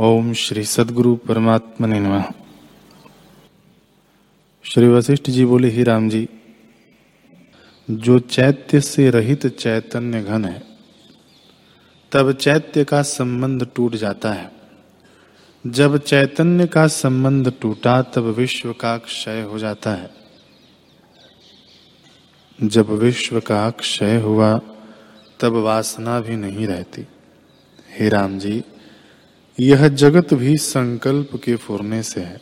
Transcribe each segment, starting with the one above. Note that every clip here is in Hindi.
ओम श्री सदगुरु परमात्मा ने नमः। श्री वशिष्ठ जी बोले, ही राम जी, जो चैत्य से रहित चैतन्य घन है, तब चैत्य का संबंध टूट जाता है। जब चैतन्य का संबंध टूटा, तब विश्व का क्षय हो जाता है। जब विश्व का क्षय हुआ, तब वासना भी नहीं रहती। हे राम जी यह जगत भी संकल्प के फुरने से है।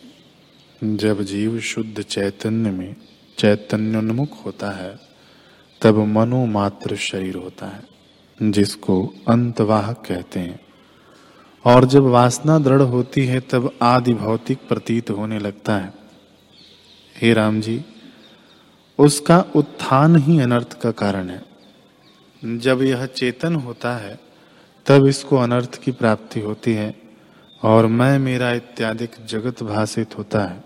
जब जीव शुद्ध चैतन्य में चैतन्योन्मुख होता है, तब मनोमात्र शरीर होता है, जिसको अंतवाहक कहते हैं। और जब वासना दृढ़ होती है, तब आदि भौतिक प्रतीत होने लगता है। हे राम जी, उसका उत्थान ही अनर्थ का कारण है। जब यह चेतन होता है, तब इसको अनर्थ की प्राप्ति होती है। और मैं मेरा इत्यादि जगत भाषित होता है।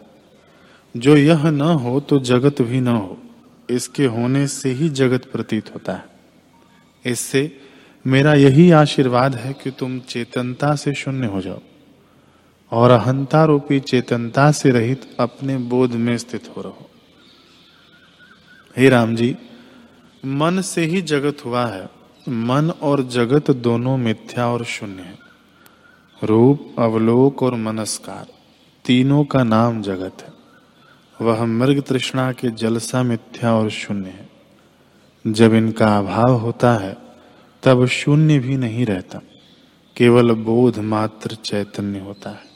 जो यह न हो तो जगत भी न हो, इसके होने से ही जगत प्रतीत होता है। इससे मेरा यही आशीर्वाद है कि तुम चेतनता से शून्य हो जाओ और अहंता रूपी चेतनता से रहित अपने बोध में स्थित हो रहो। हे राम जी, मन से ही जगत हुआ है। मन और जगत दोनों मिथ्या और शून्य है। रूप, अवलोक और मनस्कार, तीनों का नाम जगत है। वह मृग तृष्णा के जलसा मिथ्या और शून्य है। जब इनका अभाव होता है, तब शून्य भी नहीं रहता। केवल बोध मात्र चैतन्य होता है।